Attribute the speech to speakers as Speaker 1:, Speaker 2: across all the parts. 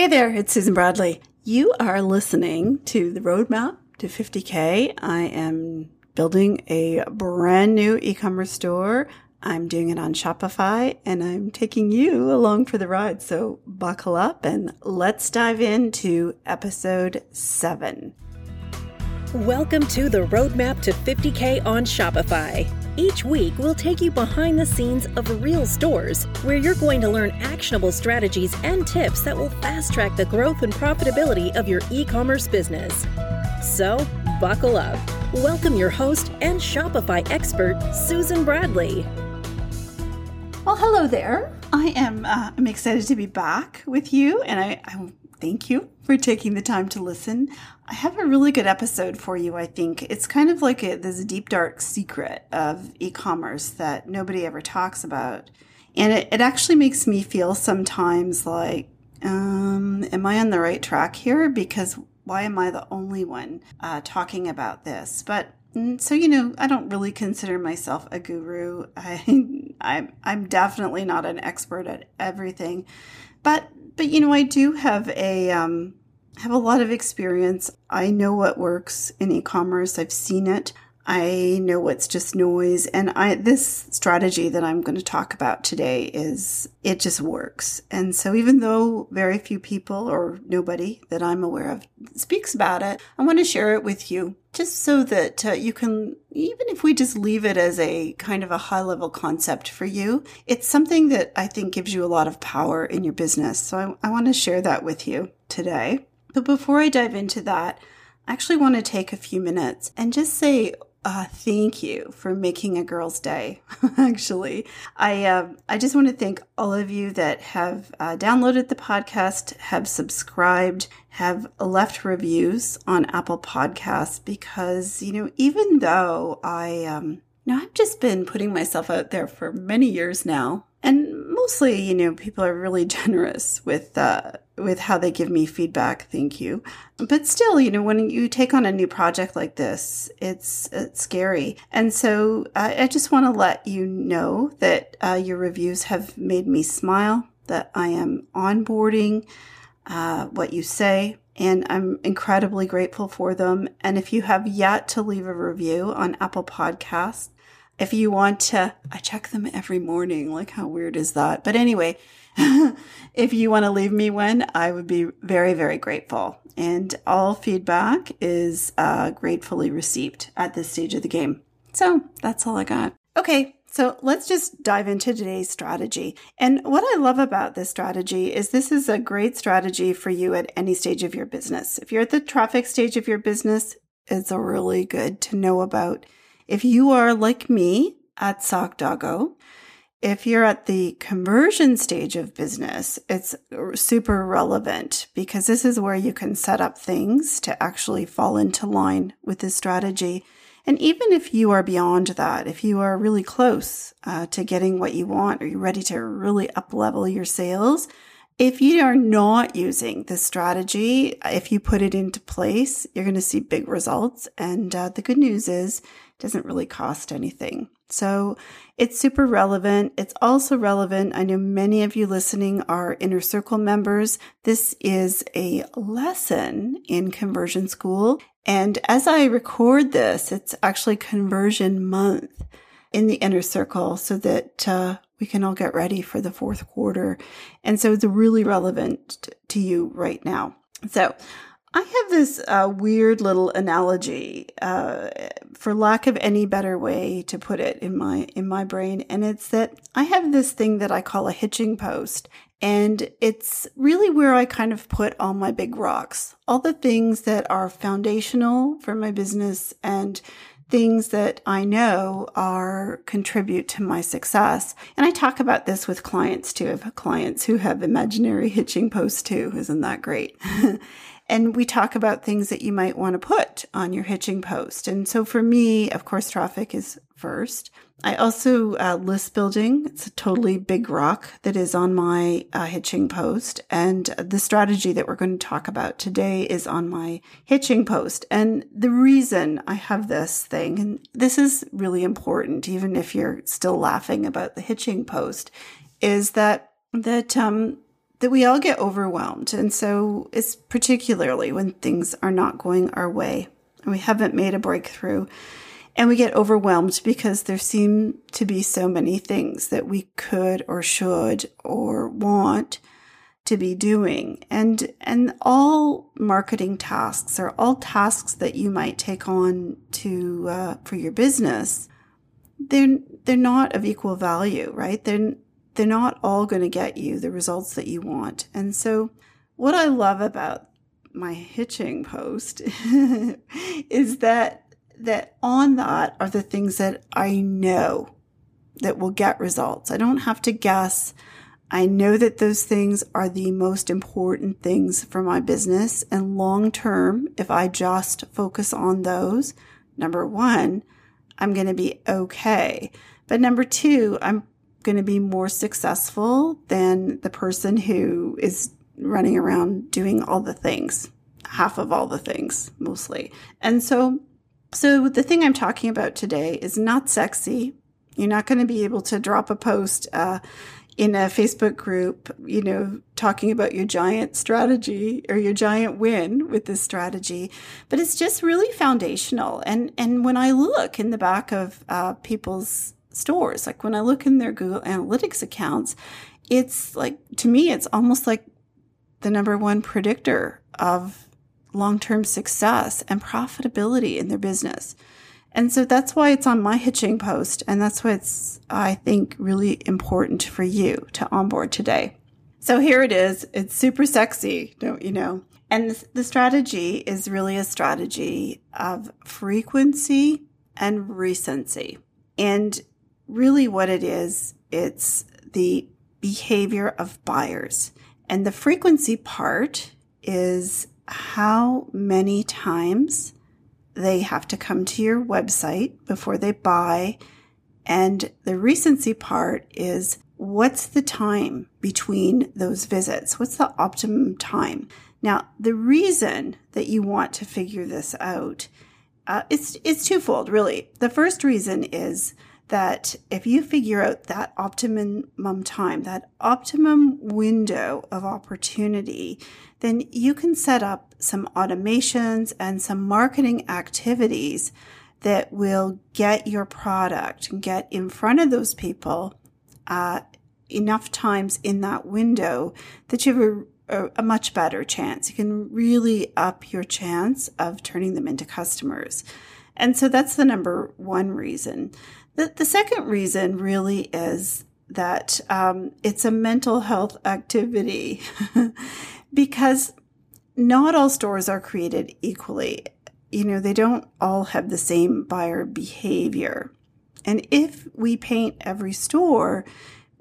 Speaker 1: Hey there, it's Susan Bradley. You are listening to the Roadmap to 50K. I am building a brand new e commerce store. I'm doing it on Shopify and I'm taking you along for the ride. So buckle up and let's dive into episode seven.
Speaker 2: Welcome to the Roadmap to 50K on Shopify. Each week, we'll take you behind the scenes of real stores where you're going to learn actionable strategies and tips that will fast track the growth and profitability of your e commerce business. So, buckle up. Welcome your host and Shopify expert, Susan Bradley.
Speaker 1: Well, hello there. I am uh, I'm excited to be back with you, and I, I thank you for taking the time to listen. I have a really good episode for you, I think. It's kind of like a, there's a deep, dark secret of e commerce that nobody ever talks about. And it, it actually makes me feel sometimes like, um, am I on the right track here? Because why am I the only one uh, talking about this? But mm, so you know, I don't really consider myself a guru. I, I'm I'm definitely not an expert at everything, but but you know, I do have a um, have a lot of experience. I know what works in e-commerce. I've seen it. I know it's just noise. And I, this strategy that I'm going to talk about today is, it just works. And so even though very few people or nobody that I'm aware of speaks about it, I want to share it with you just so that uh, you can, even if we just leave it as a kind of a high level concept for you, it's something that I think gives you a lot of power in your business. So I, I want to share that with you today. But before I dive into that, I actually want to take a few minutes and just say uh, thank you for making a girl's day. Actually, I uh, I just want to thank all of you that have uh, downloaded the podcast, have subscribed, have left reviews on Apple Podcasts because you know even though I um, you know I've just been putting myself out there for many years now, and mostly, you know, people are really generous with uh, with how they give me feedback. Thank you. But still, you know, when you take on a new project like this, it's it's scary. And so I, just want to let you know that uh, your reviews have made me smile. That I am onboarding uh, what you say. And I'm incredibly grateful for them. And if you have yet to leave a review on Apple Podcasts, if you want to, I check them every morning. Like, how weird is that? But anyway, if you want to leave me one, I would be very, very grateful. And all feedback is uh, gratefully received at this stage of the game. So that's all I got. Okay, so let's just dive into today's strategy. And what I love about this strategy is this is a great strategy for you at any stage of your business. If you're at the traffic stage of your business, it's really good to know about if you are like me at SockDoggo, if you're at the conversion stage of business, it's super relevant because this is where you can set up things to actually fall into line with this strategy. And even if you are beyond that, if you are really close uh, to getting what you want, or you're ready to really up level your sales, if you are not using this strategy, if you put it into place, you're going to see big results. And uh, the good news is doesn't really cost anything. So it's super relevant. It's also relevant. I know many of you listening are inner circle members. This is a lesson in conversion school. And as I record this, it's actually conversion month in the inner circle so that uh, we can all get ready for the fourth quarter. And so it's really relevant to you right now. So I have this uh, weird little analogy, uh, for lack of any better way to put it in my in my brain, and it's that I have this thing that I call a hitching post, and it's really where I kind of put all my big rocks, all the things that are foundational for my business and things that I know are contribute to my success. And I talk about this with clients too. I have clients who have imaginary hitching posts too. Isn't that great? And we talk about things that you might want to put on your hitching post. And so for me, of course, traffic is first. I also uh, list building. It's a totally big rock that is on my uh, hitching post. And the strategy that we're going to talk about today is on my hitching post. And the reason I have this thing, and this is really important, even if you're still laughing about the hitching post, is that that um, that we all get overwhelmed. And so it's particularly when things are not going our way and we haven't made a breakthrough and we get overwhelmed because there seem to be so many things that we could or should or want to be doing and and all marketing tasks or all tasks that you might take on to uh, for your business they're they're not of equal value right they're they're not all going to get you the results that you want and so what i love about my hitching post is that that on that are the things that I know that will get results. I don't have to guess. I know that those things are the most important things for my business. And long term, if I just focus on those, number one, I'm going to be okay. But number two, I'm going to be more successful than the person who is running around doing all the things, half of all the things mostly. And so so, the thing I'm talking about today is not sexy. You're not going to be able to drop a post uh, in a Facebook group, you know, talking about your giant strategy or your giant win with this strategy. But it's just really foundational. And and when I look in the back of uh, people's stores, like when I look in their Google Analytics accounts, it's like to me, it's almost like the number one predictor of long term success and profitability in their business. And so that's why it's on my hitching post. And that's why it's, I think, really important for you to onboard today. So here it is. It's super sexy, don't you know? And the strategy is really a strategy of frequency and recency. And really, what it is, it's the behavior of buyers. And the frequency part is how many times they have to come to your website before they buy. And the recency part is what's the time between those visits? What's the optimum time? Now, the reason that you want to figure this out, uh, it's, it's twofold, really. The first reason is that if you figure out that optimum time, that optimum window of opportunity, then you can set up some automations and some marketing activities that will get your product and get in front of those people uh, enough times in that window that you have a, a, much better chance. You can really up your chance of turning them into customers. And so that's the number one reason. The, the second reason really is that um, it's a mental health activity because not all stores are created equally. You know, they don't all have the same buyer behavior. And if we paint every store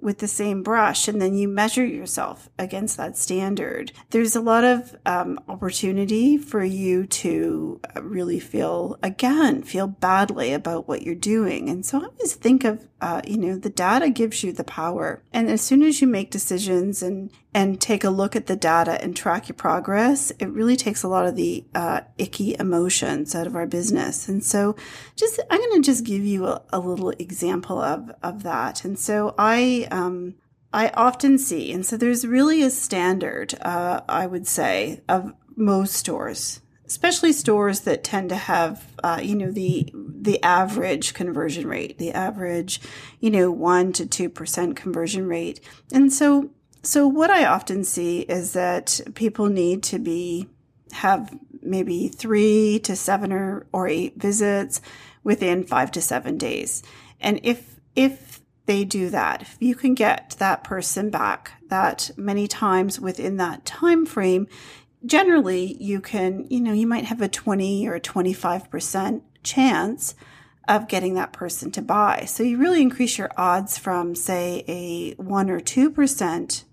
Speaker 1: with the same brush and then you measure yourself against that standard, there's a lot of um, opportunity for you to uh, really feel, again, feel badly about what you're doing. And so I always think of, uh, you know, the data gives you the power. And as soon as you make decisions and, and take a look at the data and track your progress, it really takes a lot of the uh, icky emotions out of our business. And so just, I'm going to just give you a, a little example of, of that. And so I, um, I often see, and so there's really a standard, uh, I would say, of most stores, especially stores that tend to have, uh, you know, the the average conversion rate, the average, you know, one to two percent conversion rate, and so so what I often see is that people need to be have maybe three to seven or, or eight visits within five to seven days, and if if they do that. If you can get that person back that many times within that time frame, generally you can, you know, you might have a 20 or a 25% chance of getting that person to buy. So you really increase your odds from say a 1 or 2%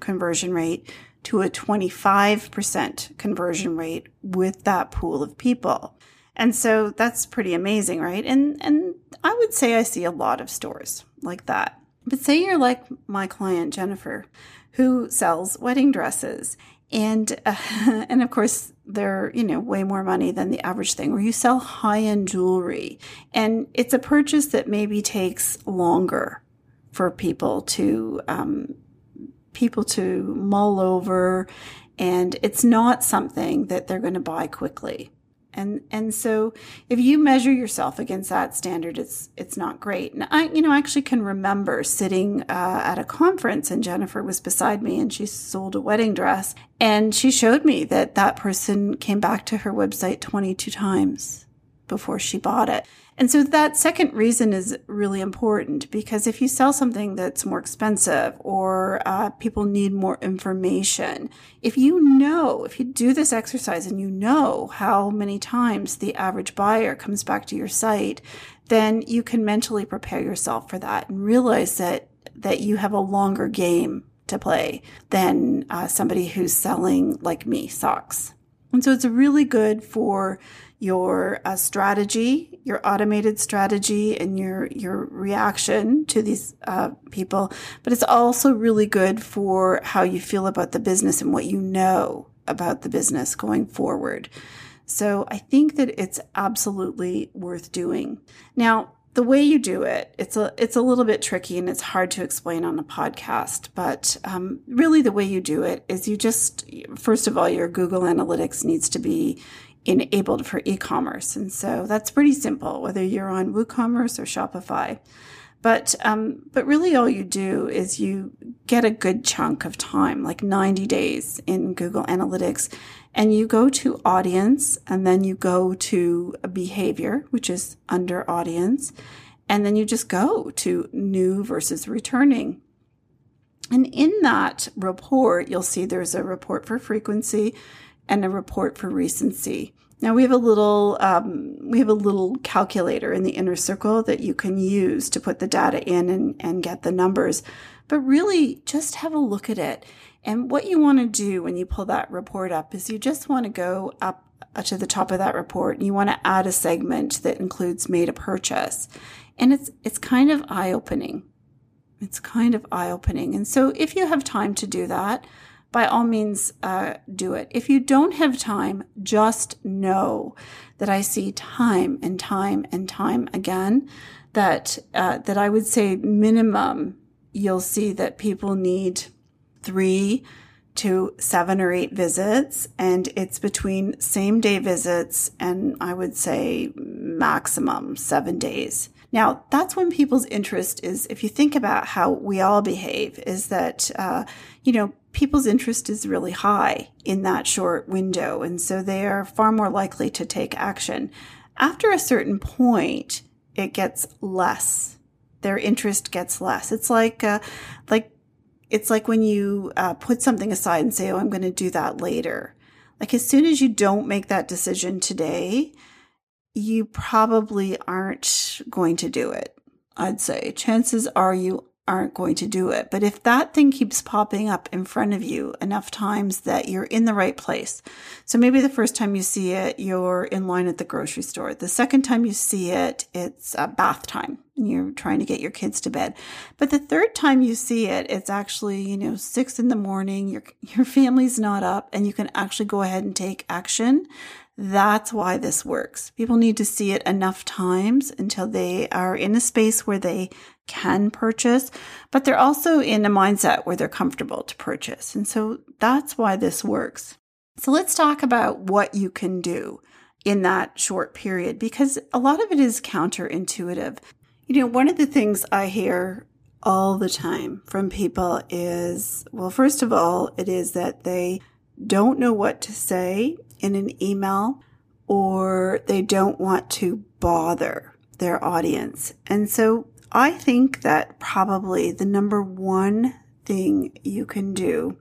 Speaker 1: conversion rate to a 25% conversion rate with that pool of people. And so that's pretty amazing, right? And and I would say I see a lot of stores like that. But say you're like my client Jennifer, who sells wedding dresses, and uh, and of course they're you know way more money than the average thing. Where you sell high end jewelry, and it's a purchase that maybe takes longer for people to um, people to mull over and it's not something that they're going to buy quickly. And and so if you measure yourself against that standard, it's it's not great. And I you know I actually can remember sitting uh, at a conference and Jennifer was beside me and she sold a wedding dress and she showed me that that person came back to her website 22 times before she bought it. And so that second reason is really important because if you sell something that's more expensive or uh, people need more information, if you know, if you do this exercise and you know how many times the average buyer comes back to your site, then you can mentally prepare yourself for that and realize that that you have a longer game to play than uh, somebody who's selling like me socks. And so it's really good for your uh, strategy, your automated strategy, and your your reaction to these uh, people. But it's also really good for how you feel about the business and what you know about the business going forward. So I think that it's absolutely worth doing. Now, the way you do it, it's a it's a little bit tricky and it's hard to explain on a podcast. But um, really, the way you do it is you just first of all, your Google Analytics needs to be enabled for e-commerce, and so that's pretty simple. Whether you're on WooCommerce or Shopify, but um, but really, all you do is you get a good chunk of time, like 90 days in Google Analytics, and you go to audience and then you go to behavior, which is under audience. And then you just go to new versus returning. And in that report, you'll see there's a report for frequency and a report for recency. Now we have a little um, we have a little calculator in the inner circle that you can use to put the data in and, and get the numbers. But really, just have a look at it and what you want to do when you pull that report up is you just want to go up uh, to the top of that report and you want to add a segment that includes made a purchase. And it's it's kind of eye-opening. It's kind of eye-opening. And so if you have time to do that, by all means uh, do it. If you don't have time, just know that I see time and time and time again that uh, that I would say minimum you'll see that people need three to seven or eight visits, and it's between same day visits and I would say maximum seven days. Now, that's when people's interest is, if you think about how we all behave, is that, uh, you know, people's interest is really high in that short window. And so they are far more likely to take action. After a certain point, it gets less. Their interest gets less. It's like, uh, like it's like when you uh, put something aside and say, Oh, I'm going to do that later. Like as soon as you don't make that decision today, you probably aren't going to do it. I'd say chances are you aren't going to do it. But if that thing keeps popping up in front of you enough times that you're in the right place, so maybe the first time you see it, you're in line at the grocery store. The second time you see it, it's bath time and you're trying to get your kids to bed. But the third time you see it, it's actually, you know, six in the morning, your, your family's not up and you can actually go ahead and take action. That's why this works. People need to see it enough times until they are in a space where they can purchase, but they're also in a mindset where they're comfortable to purchase. And so that's why this works. So let's talk about what you can do in that short period because a lot of it is counterintuitive. You know, one of the things I hear all the time from people is well, first of all, it is that they don't know what to say in an email or they don't want to bother their audience. And so I think that probably the number one thing you can do,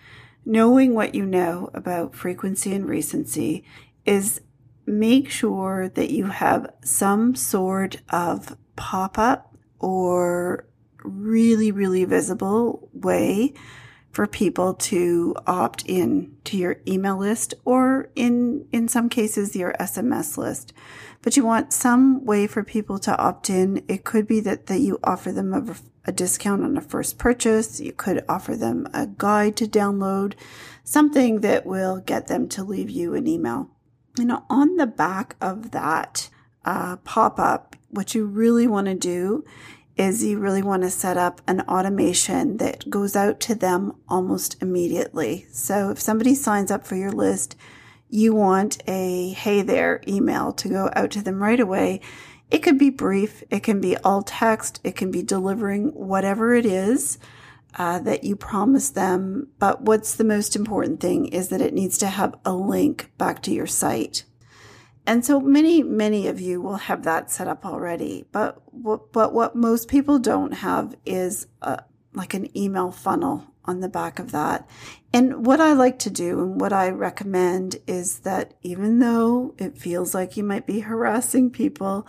Speaker 1: knowing what you know about frequency and recency, is make sure that you have some sort of pop up or really, really visible way for people to opt in to your email list or in in some cases your SMS list. But you want some way for people to opt in. It could be that that you offer them a, a discount on a first purchase. You could offer them a guide to download, something that will get them to leave you an email. And on the back of that uh, pop up, what you really want to do is you really want to set up an automation that goes out to them almost immediately. So if somebody signs up for your list, you want a hey there email to go out to them right away. It could be brief, it can be all text, it can be delivering whatever it is uh, that you promise them. But what's the most important thing is that it needs to have a link back to your site. And so many, many of you will have that set up already. But what, but what most people don't have is a, like an email funnel on the back of that. And what I like to do and what I recommend is that even though it feels like you might be harassing people,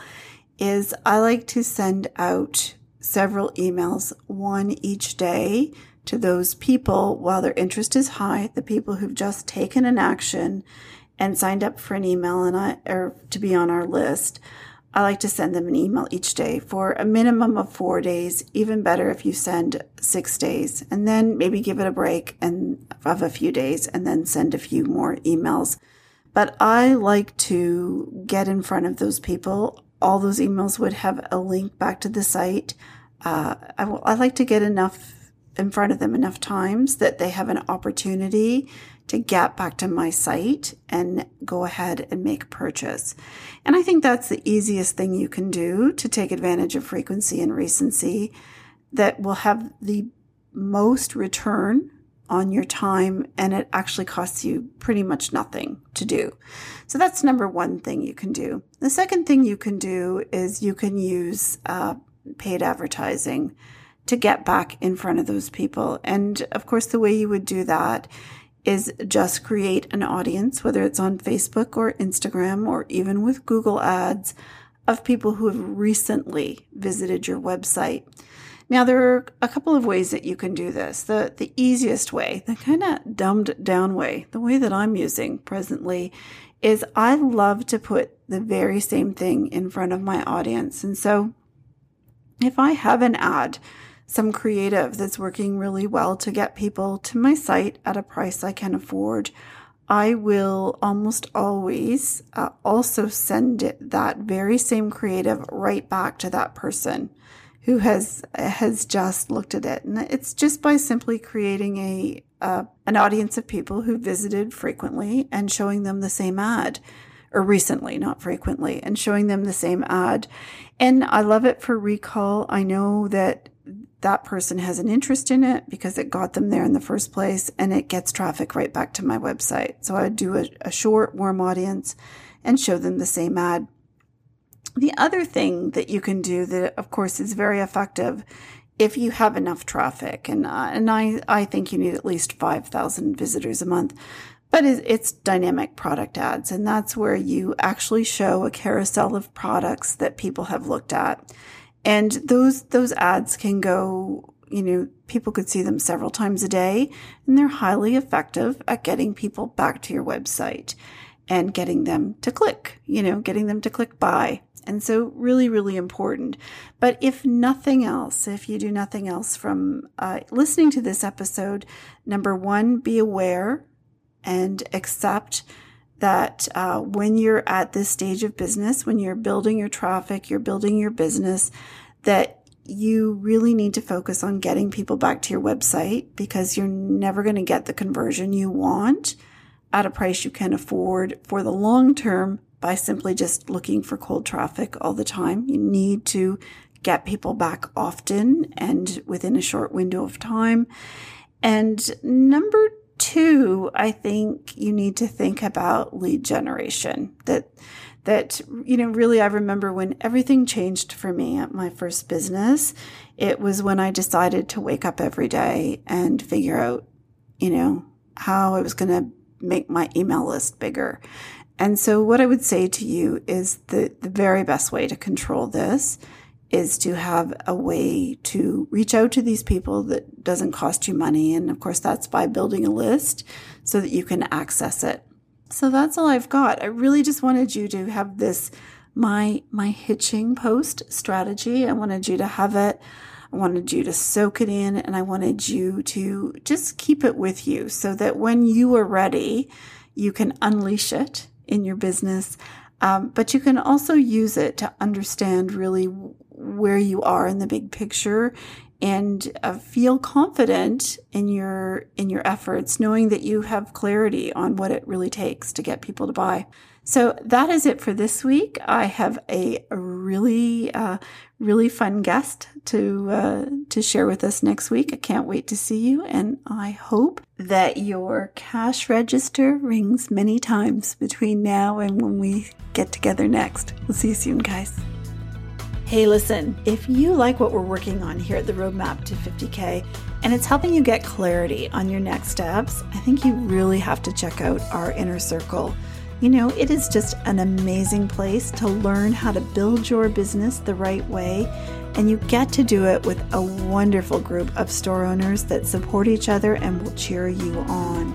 Speaker 1: is I like to send out several emails, one each day to those people while their interest is high, the people who've just taken an action and signed up for an email and I, or to be on our list. I like to send them an email each day for a minimum of four days, even better if you send six days, and then maybe give it a break and of a few days and then send a few more emails. But I like to get in front of those people. All those emails would have a link back to the site. Uh, I, I like to get enough in front of them enough times that they have an opportunity to get back to my site and go ahead and make purchase. And I think that's the easiest thing you can do to take advantage of frequency and recency that will have the most return on your time and it actually costs you pretty much nothing to do. So that's number one thing you can do. The second thing you can do is you can use uh, paid advertising to get back in front of those people. And of course, the way you would do that is just create an audience, whether it's on Facebook or Instagram or even with Google Ads, of people who have recently visited your website. Now, there are a couple of ways that you can do this. The, the easiest way, the kind of dumbed down way, the way that I'm using presently, is I love to put the very same thing in front of my audience. And so if I have an ad some creative that's working really well to get people to my site at a price I can afford, I will almost always uh, also send it, that very same creative right back to that person who has has just looked at it, and it's just by simply creating a uh, an audience of people who visited frequently and showing them the same ad or recently, not frequently, and showing them the same ad. And I love it for recall. I know that that person has an interest in it because it got them there in the first place and it gets traffic right back to my website. So I would do a, a short, warm audience and show them the same ad. The other thing that you can do that, of course, is very effective if you have enough traffic, and uh, and I I think you need at least five thousand visitors a month, but it's dynamic product ads, and that's where you actually show a carousel of products that people have looked at and those, those ads can go, you know, people could see them several times a day and they're highly effective at getting people back to your website and getting them to click, you know, getting them to click buy. And so really, really important. But if nothing else, if you do nothing else from uh, listening to this episode, number one, be aware and accept that uh, when you're at this stage of business, when you're building your traffic, you're building your business, that you really need to focus on getting people back to your website because you're never going to get the conversion you want at a price you can afford for the long term by simply just looking for cold traffic all the time. You need to get people back often and within a short window of time. And number two, I think you need to think about lead generation. That that you know really I remember when everything changed for me at my first business. It was when I decided to wake up every day and figure out, you know, how I was going to make my email list bigger. And so what I would say to you is the the very best way to control this is to have a way to reach out to these people that doesn't cost you money. And of course, that's by building a list so that you can access it. So that's all I've got. I really just wanted you to have this my my hitching post strategy. I wanted you to have it. I wanted you to soak it in and I wanted you to just keep it with you so that when you are ready, you can unleash it in your business. Um, but you can also use it to understand really where you are in the big picture and uh, feel confident in your in your efforts knowing that you have clarity on what it really takes to get people to buy so that is it for this week. I have a really, uh, really fun guest to uh, to share with us next week. I can't wait to see you, and I hope that your cash register rings many times between now and when we get together next. We'll see you soon, guys. Hey, listen, if you like what we're working on here at the Roadmap to 50K and it's helping you get clarity on your next steps, I think you really have to check out our inner circle. You know, it is just an amazing place to learn how to build your business the right way, and you get to do it with a wonderful group of store owners that support each other and will cheer you on.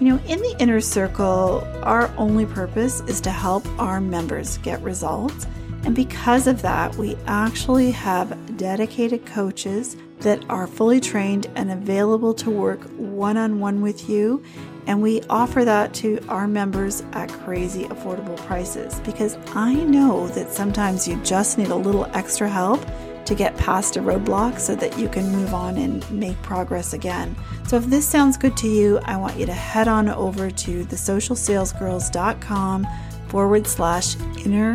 Speaker 1: You know, in the inner circle, our only purpose is to help our members get results. And because of that, we actually have dedicated coaches that are fully trained and available to work one on one with you and we offer that to our members at crazy affordable prices because I know that sometimes you just need a little extra help to get past a roadblock so that you can move on and make progress again. So if this sounds good to you, I want you to head on over to thesocialsalesgirls.com forward slash inner